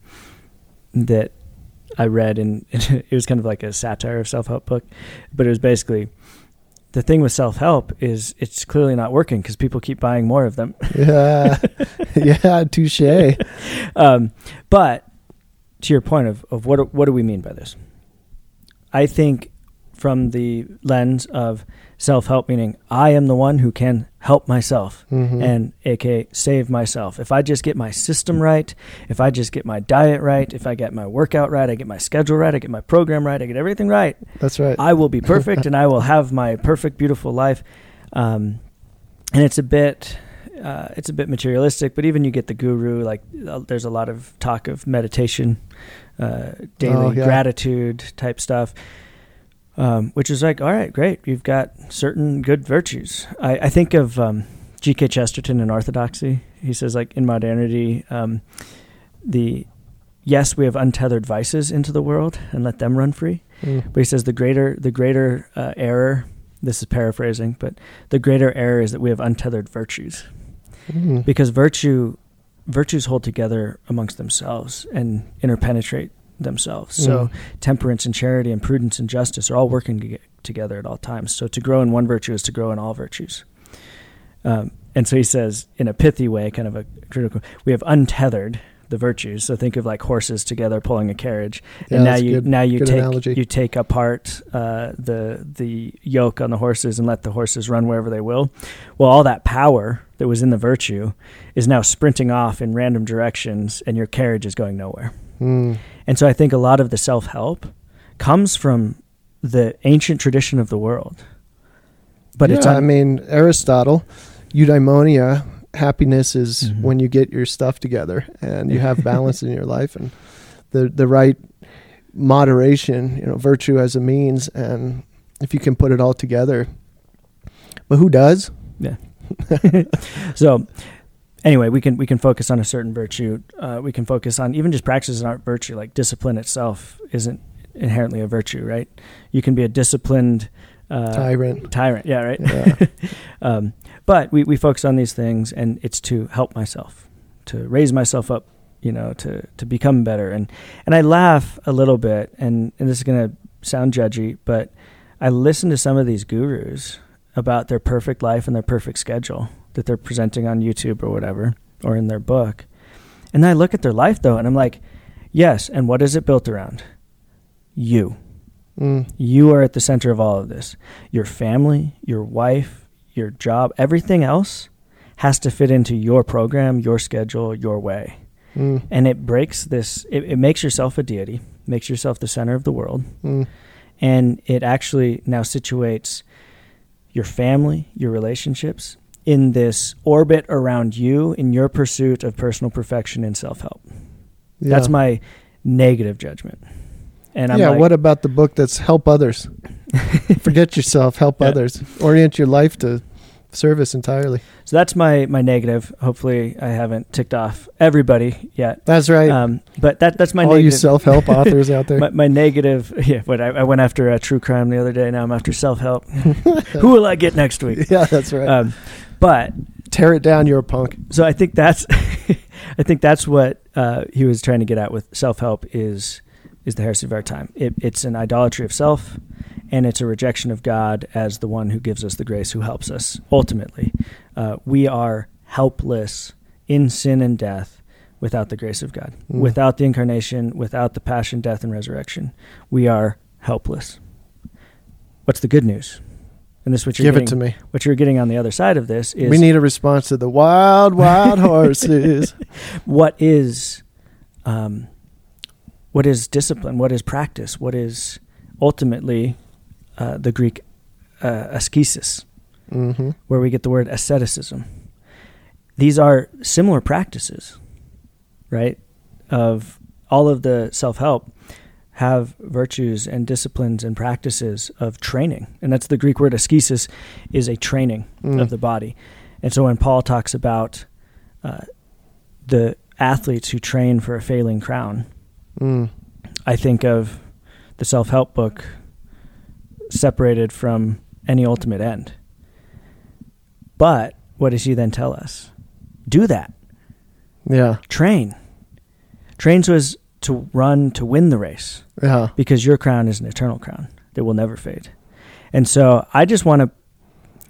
S2: that I read, and *laughs* it was kind of like a satire of self help book, but it was basically the thing with self help is it's clearly not working because people keep buying more of them. *laughs*
S3: Yeah, yeah, touche. *laughs*
S2: um, but to your point of, of what what do we mean by this? I think from the lens of self help, meaning I am the one who can help myself
S3: Mhm.
S2: and aka save myself. If I just get my system right, if I just get my diet right, if I get my workout right, I get my schedule right, I get my program right, I get everything right,
S3: that's right.
S2: I will be perfect and I will *laughs* have my perfect, beautiful life. Um, and it's a bit. Uh, it's a bit materialistic, but even you get the guru. Like, uh, there's a lot of talk of meditation, uh, daily
S3: Oh, yeah.
S2: gratitude type stuff, um, which is like, all right, great. You've got certain good virtues. I, I think of um, G.K. Chesterton in Orthodoxy. He says, like, in modernity, um, the yes, we have untethered vices into the world and let them run free.
S3: Mm.
S2: But he says the greater the greater uh, error. This is paraphrasing, but the greater error is that we have untethered virtues
S3: Mm.
S2: because virtue virtues hold together amongst themselves and interpenetrate themselves. So
S3: Mm.
S2: temperance and charity and prudence and justice are all working to together at all times. So to grow in one virtue is to grow in all virtues. Um, and so he says, in a pithy way, kind of a critical, we have untethered the virtues. So think of like horses together pulling a carriage,
S3: Yeah,
S2: and now you
S3: good-
S2: now you take
S3: analogy.
S2: you take apart uh, the the yoke on the horses and let the horses run wherever they will. Well, all that power that was in the virtue is now sprinting off in random directions, and your carriage is going nowhere.
S3: Mm.
S2: And so I think a lot of the self help comes from the ancient tradition of the world. But
S3: yeah,
S2: it's
S3: I mean Aristotle, eudaimonia. Happiness is
S2: Mhm.
S3: when you get your stuff together and you have balance in your *laughs* life and the the right moderation. You know, virtue as a means, and if you can put it all together. But who does? Yeah. *laughs*
S2: so anyway, we can we can focus on a certain virtue. Uh, we can focus on even just practices aren't virtue. Like discipline itself isn't inherently a virtue, right? You can be a disciplined uh,
S3: Tyrant.
S2: Tyrant, yeah, right.
S3: Yeah. *laughs*
S2: um, but we we focus on these things, and it's to help myself, to raise myself up, you know, to to become better. And and I laugh a little bit, and and this is gonna sound judgy, but I listen to some of these gurus about their perfect life and their perfect schedule that they're presenting on YouTube or whatever, or in their book. And then I look at their life though, and I'm like, yes. And what is it built around? You.
S3: Mm.
S2: You are at the center of all of this. Your family, your wife, your job, everything else has to fit into your program, your schedule, your way.
S3: Mm.
S2: And it breaks this, it, it makes yourself a deity, makes yourself the center of the world.
S3: Mm.
S2: And it actually now situates your family, your relationships in this orbit around you in your pursuit of personal perfection and self help.
S3: Yeah.
S2: That's my negative judgment. And I'm
S3: yeah.
S2: like,
S3: what about the book that's help others? *laughs* Forget yourself. Help
S2: Yeah.
S3: others. Orient your life to service entirely.
S2: So that's my my negative. Hopefully, I haven't ticked off everybody yet.
S3: That's right.
S2: Um, but that that's my
S3: All you self help *laughs* authors out there.
S2: my, my negative. *laughs* Yeah, but I, I went after a true crime the other day. Now I'm after self help. *laughs* Who will I get next week?
S3: yeah, that's right.
S2: Um, but
S3: Tear it down. You're a punk.
S2: so I think that's I think that's what uh, he was trying to get at with self help is is the heresy of our time. It, it's an idolatry of self, and it's a rejection of God as the one who gives us the grace, who helps us. Ultimately, uh, we are helpless in sin and death without the grace of God,
S3: Mm.
S2: without the incarnation, without the passion, death, and resurrection. We are helpless. What's the good news? And this is what you're
S3: Give it
S2: getting,
S3: to me.
S2: what you're getting on the other side of this is
S3: We need a response to the wild, wild *laughs* horses.
S2: what is um, what is discipline what is practice what is ultimately uh, the greek uh, ascesis
S3: hmm
S2: where we get the word asceticism these are similar practices right of all of the self-help have virtues and disciplines and practices of training and that's the greek word ascesis is a training
S3: Mm.
S2: of the body. And so when Paul talks about uh, the athletes who train for a failing crown,
S3: Mm.
S2: I think of the self help book separated from any ultimate end. But what does he then tell us? Do that.
S3: Yeah.
S2: Train. Train so as to run to win the race
S3: Yeah.
S2: because your crown is an eternal crown that will never fade. And so I just want to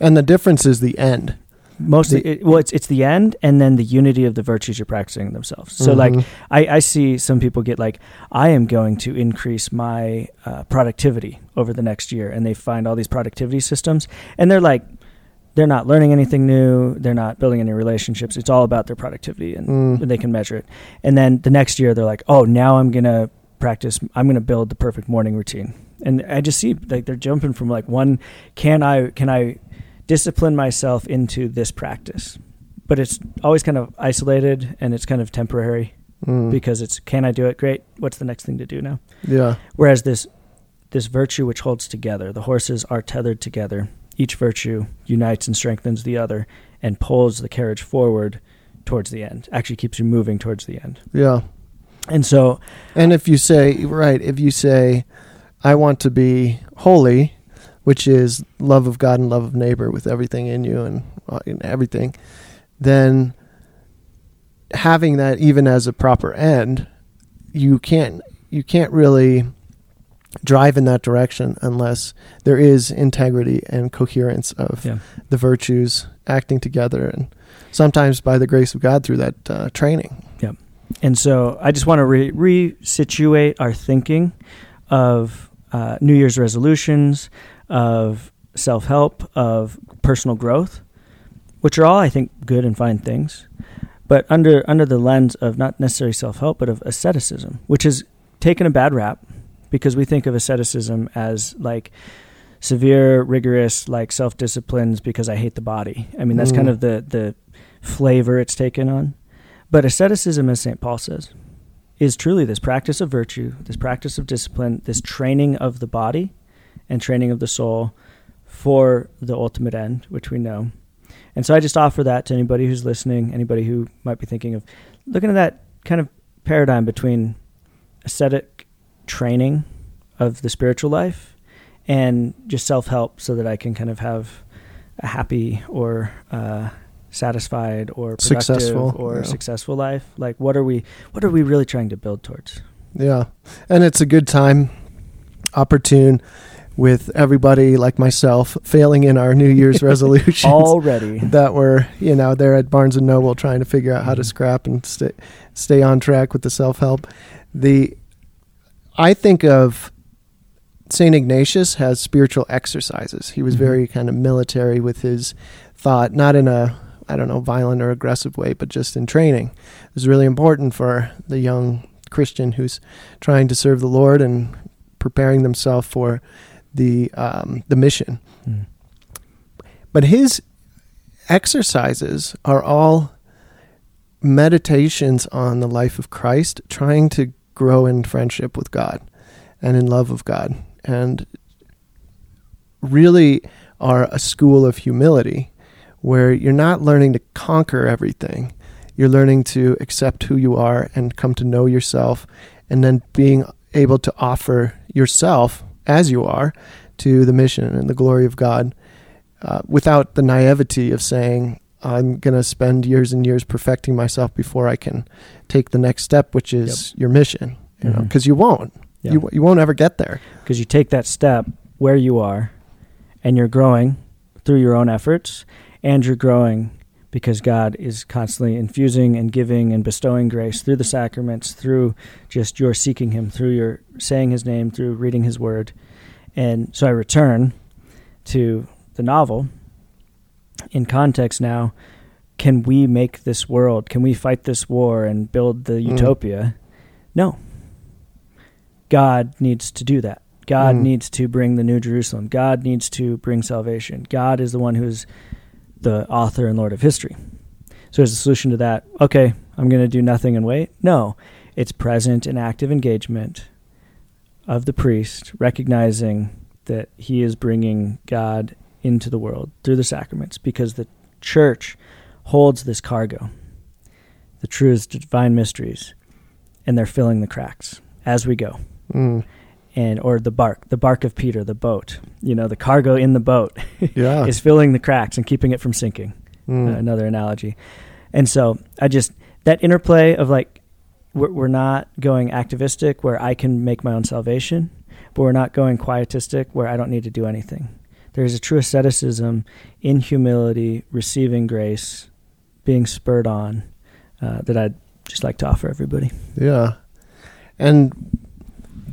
S3: And the difference is the end.
S2: Mostly,
S3: The-
S2: it, well, it's it's the end, and then the unity of the virtues you're practicing themselves. So, like,
S3: Mhm.
S2: I, I see some people get like, I am going to increase my uh, productivity over the next year, and they find all these productivity systems, and they're like, they're not learning anything new, they're not building any relationships. It's all about their productivity, and
S3: Mm.
S2: they can measure it. And then the next year, they're like, oh, now I'm gonna practice. I'm gonna build the perfect morning routine, and I just see like they're jumping from like one, can I can I discipline myself into this practice, but it's always kind of isolated and it's kind of temporary
S3: Mm.
S2: because it's can I do it? Great. What's the next thing to do now?
S3: yeah.
S2: Whereas this this virtue which holds together, the horses are tethered together. Each virtue unites and strengthens the other and pulls the carriage forward towards the end. Actually keeps you moving towards the end.
S3: Yeah.
S2: And so
S3: And if you say, right, if you say, I want to be holy, which is love of God and love of neighbor with everything in you and, uh, and everything, then having that even as a proper end, you can't you can't really drive in that direction unless there is integrity and coherence of
S2: Yeah.
S3: the virtues acting together and sometimes by the grace of God through that uh, training. Yeah.
S2: And so I just want to re- resituate our thinking of uh, New Year's resolutions, of self help, of personal growth, which are all, I think, good and fine things, but under, under the lens of not necessarily self help, but of asceticism, which has taken a bad rap because we think of asceticism as like severe, rigorous, like self disciplines because I hate the body. I mean, that's
S3: Mm.
S2: kind of the, the flavor it's taken on. But asceticism, as St. Paul says, is truly this practice of virtue, this practice of discipline, this training of the body and training of the soul for the ultimate end, which we know. And so I just offer that to anybody who's listening, anybody who might be thinking of looking at that kind of paradigm between ascetic training of the spiritual life and just self help so that I can kind of have a happy or uh, satisfied or productive
S3: Successful,
S2: or
S3: yeah.
S2: successful life. Like what are we what are we really trying to build towards?
S3: Yeah. And it's a good time, opportune with everybody like myself failing in our New Year's *laughs* resolutions
S2: Already.
S3: that were, you know, there at Barnes and Noble trying to figure out how to
S2: Mhm.
S3: scrap and stay stay on track with the self-help. The I think of St. Ignatius has spiritual exercises. He was
S2: Mhm.
S3: very kind of military with his thought, not in a I don't know, violent or aggressive way, but just in training. It's really important for the young Christian who's trying to serve the Lord and preparing themselves for the um, the mission.
S2: Mm.
S3: But his exercises are all meditations on the life of Christ, trying to grow in friendship with God and in love of God, and really are a school of humility where you're not learning to conquer everything. You're learning to accept who you are and come to know yourself, and then being able to offer yourself as you are to the mission and the glory of God uh, without the naivety of saying, I'm going to spend years and years perfecting myself before I can take the next step, which is your mission. You know,
S2: Mhm.
S3: because you won't. You you won't ever get there.
S2: because you take that step where you are and you're growing through your own efforts and you're growing because God is constantly infusing and giving and bestowing grace through the sacraments, through just your seeking Him, through your saying His name, through reading His Word. And so I return to the novel in context now. Can we make this world? Can we fight this war and build the
S3: Mm.
S2: utopia? No. God needs to do that. God
S3: Mm.
S2: needs to bring the New Jerusalem. God needs to bring salvation. God is the one who is the author and Lord of history. So, as a solution to that, okay, I'm going to do nothing and wait. No, it's present and active engagement of the priest, recognizing that he is bringing God into the world through the sacraments because the church holds this cargo, the truths, divine mysteries, and they're filling the cracks as we go
S3: Mm.
S2: And or the barque, the barque of Peter, the boat. You know, the cargo in the boat *laughs*
S3: Yeah.
S2: is filling the cracks and keeping it from sinking.
S3: Mm.
S2: Uh, another analogy. And so I just that interplay of like we're, we're not going activistic where I can make my own salvation, but we're not going quietistic where I don't need to do anything. there is a true asceticism in humility, receiving grace, being spurred on uh, that I'd just like to offer everybody.
S3: Yeah. And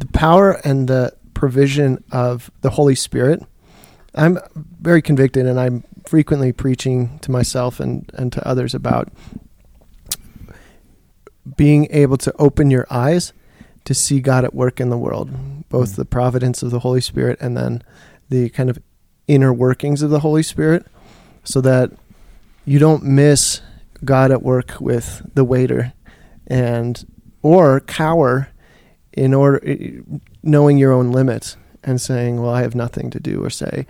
S3: the power and the provision of the Holy Spirit, I'm very convicted and I'm frequently preaching to myself and, and to others about being able to open your eyes to see God at work in the world, both
S2: Mm.
S3: the providence of the Holy Spirit and then the kind of inner workings of the Holy Spirit, so that you don't miss God at work with the waiter and or cower in order knowing your own limits and saying, "Well, I have nothing to do or say,"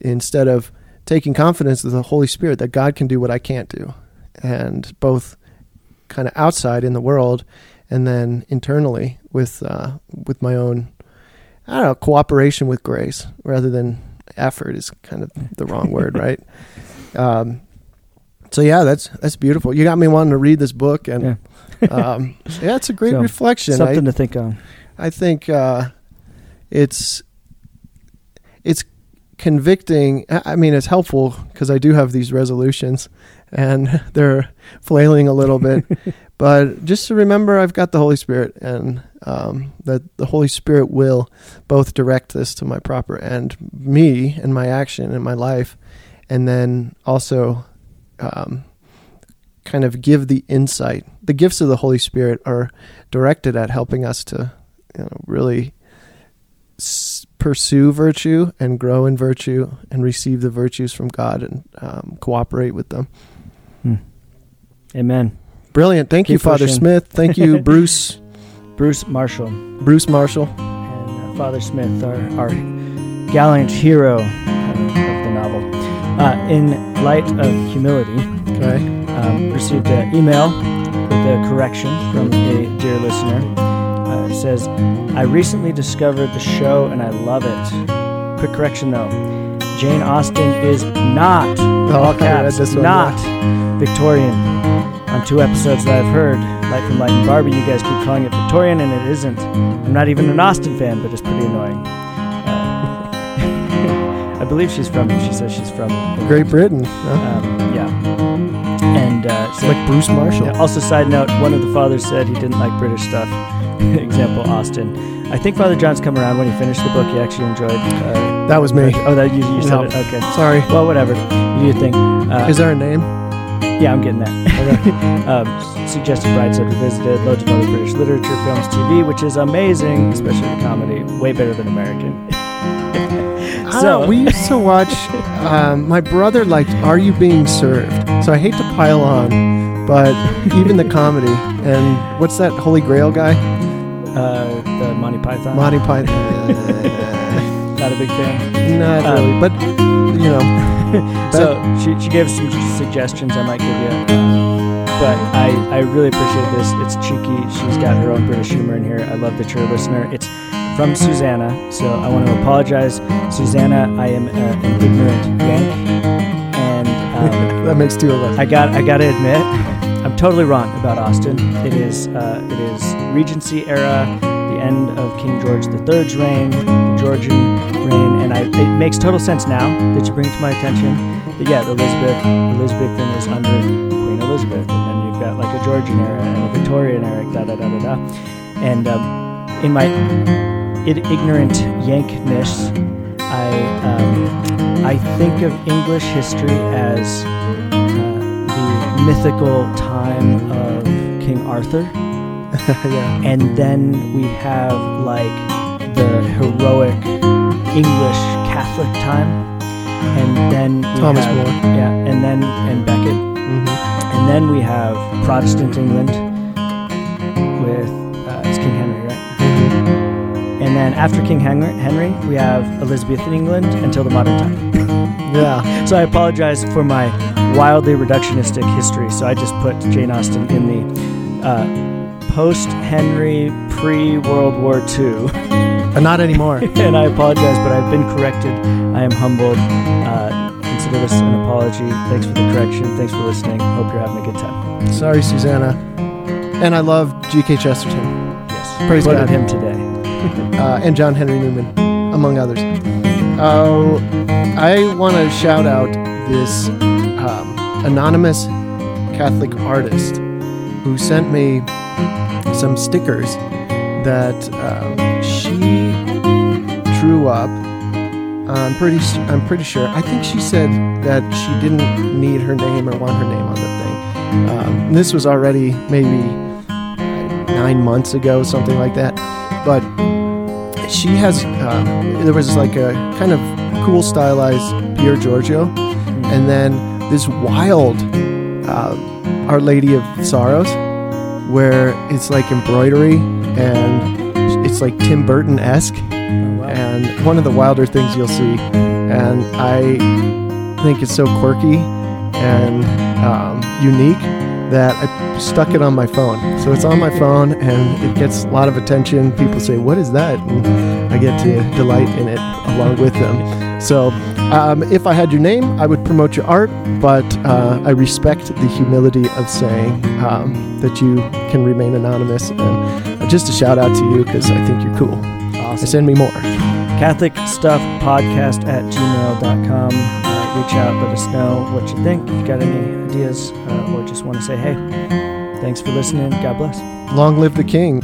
S3: instead of taking confidence of the Holy Spirit that God can do what I can't do, and both kind of outside in the world and then internally with uh, with my own I don't know cooperation with grace rather than effort is kind of the wrong word, *laughs* right? Um, so yeah, that's that's beautiful. You got me wanting to read this book, and
S2: Yeah.
S3: Um, yeah, it's a great
S2: So,
S3: reflection. I,
S2: Something to think on.
S3: I think uh, it's it's convicting. I I mean, it's helpful because I do have these resolutions, and *laughs* they're flailing a little bit. *laughs* but just to remember, I've got the Holy Spirit, and um, that the Holy Spirit will both direct this to my proper end, me and my action and my life, and then also. Um, kind of give the insight. The gifts of the Holy Spirit are directed at helping us to you know, really s- pursue virtue and grow in virtue and receive the virtues from God and um, cooperate with them.
S2: Hmm. Amen.
S3: Brilliant. Thank you,
S2: Keep
S3: Father
S2: pushing.
S3: Smith. Thank you, *laughs* Bruce.
S2: Bruce Marshall
S3: Bruce Marshall.
S2: and uh, Father Smith, our, our gallant hero of the novel. Uh, in light of humility,
S3: Okay.
S2: Um, received an email with a correction from a dear listener. Uh, it says, I recently discovered the show and I love it. Quick correction though. Jane Austen is not, all *laughs*
S3: Oh, read
S2: caps,
S3: this one,
S2: not Victorian. On two episodes that I've heard, Light from Light and Barbie, you guys keep calling it Victorian and it isn't. I'm not even an Austen fan, but it's pretty annoying. Uh, *laughs* I believe she's from, she says she's from
S3: Great Britain. huh?
S2: um, yeah. And uh, so,
S3: like Bruce Marshall.
S2: also, side note, one of the fathers said he didn't like British stuff. *laughs* Example, Austen. I think Father John's come around when he finished the book. He actually enjoyed. Uh,
S3: That was me.
S2: Oh, that you, you said
S3: No.
S2: it. Okay.
S3: Sorry.
S2: Well, whatever. You do your thing. Uh,
S3: Is there a name?
S2: yeah, I'm getting that. *laughs* um, suggested Brideshead Revisited, loads of other British literature, films, TV, which is amazing, especially the comedy. Way better than American. *laughs*
S3: I don't we used to watch. Um, my brother liked "Are You Being Served?" So I hate to pile on, but even the comedy and what's that Holy Grail guy?
S2: uh, the Monty Python.
S3: Monty Python. *laughs*
S2: Not a big fan.
S3: Not
S2: Um,
S3: really, but you know, *laughs*
S2: so she, she gave some suggestions I might give you. But I, I really appreciate this. It's cheeky. She's got her own British humor in here. I love that you're a listener. It's from Susanna. So I want to apologize. Susanna, I am uh, an ignorant Yank. *laughs*
S3: That makes two of us.
S2: I got I got to admit, I'm totally wrong about Austen. It is uh, it is Regency era, the end of King George III's reign, the Georgian reign, and I, it makes total sense now that you bring it to my attention. That yeah, the Elizabeth Elizabethan is under Queen Elizabeth, and then you've got like a Georgian era and a Victorian era, da da da da da. And um, in my ignorant Yankness, I um, I think of English history as uh, the mythical time of King Arthur, *laughs*
S3: yeah.
S2: and then we have like the heroic English Catholic time, and then
S3: Thomas
S2: have,
S3: More.
S2: yeah, and then and Becket,
S3: hmm
S2: and then we have Protestant England then after King Henry, we have Elizabethan England until the modern time.
S3: Yeah.
S2: So I apologize for my wildly reductionistic history. So I just put Jane Austen in the uh, post Henry, pre World War II.
S3: But not anymore. *laughs*
S2: and I apologize, but I've been corrected. I am humbled. Uh, consider this an apology. Thanks for the correction. Thanks for listening. Hope you're having a good time.
S3: Sorry, Susanna. And I love G.K. Chesterton
S2: Yes.
S3: Praise God.
S2: him today.
S3: Uh, and John Henry Newman, among others. Oh, I want to shout out this um, anonymous Catholic artist who sent me some stickers that um, she drew up. I'm pretty. I'm pretty sure. I think she said that she didn't need her name or want her name on the thing. Um, this was already maybe nine months ago, something like that. But she has. Uh, there was like a kind of cool stylized Pier Giorgio, and then this wild uh, Our Lady of Sorrows, where it's like embroidery and it's like Tim Burton esque,
S2: Oh, wow.
S3: and one of the wilder things you'll see. And I think it's so quirky and um, unique that I stuck it on my phone. So it's on my phone and it gets a lot of attention. People say, What is that? And I get to delight in it along with them. So um, if I had your name, I would promote your art, but uh, I respect the humility of saying um, that you can remain anonymous. And just a shout out to you because I think you're cool.
S2: awesome.
S3: Send me more.
S2: Catholic Stuff Podcast at gmail.com. Reach out, let us know what you think. If you got any ideas uh, or just want to say, hey, thanks for listening. God bless.
S3: Long live the king.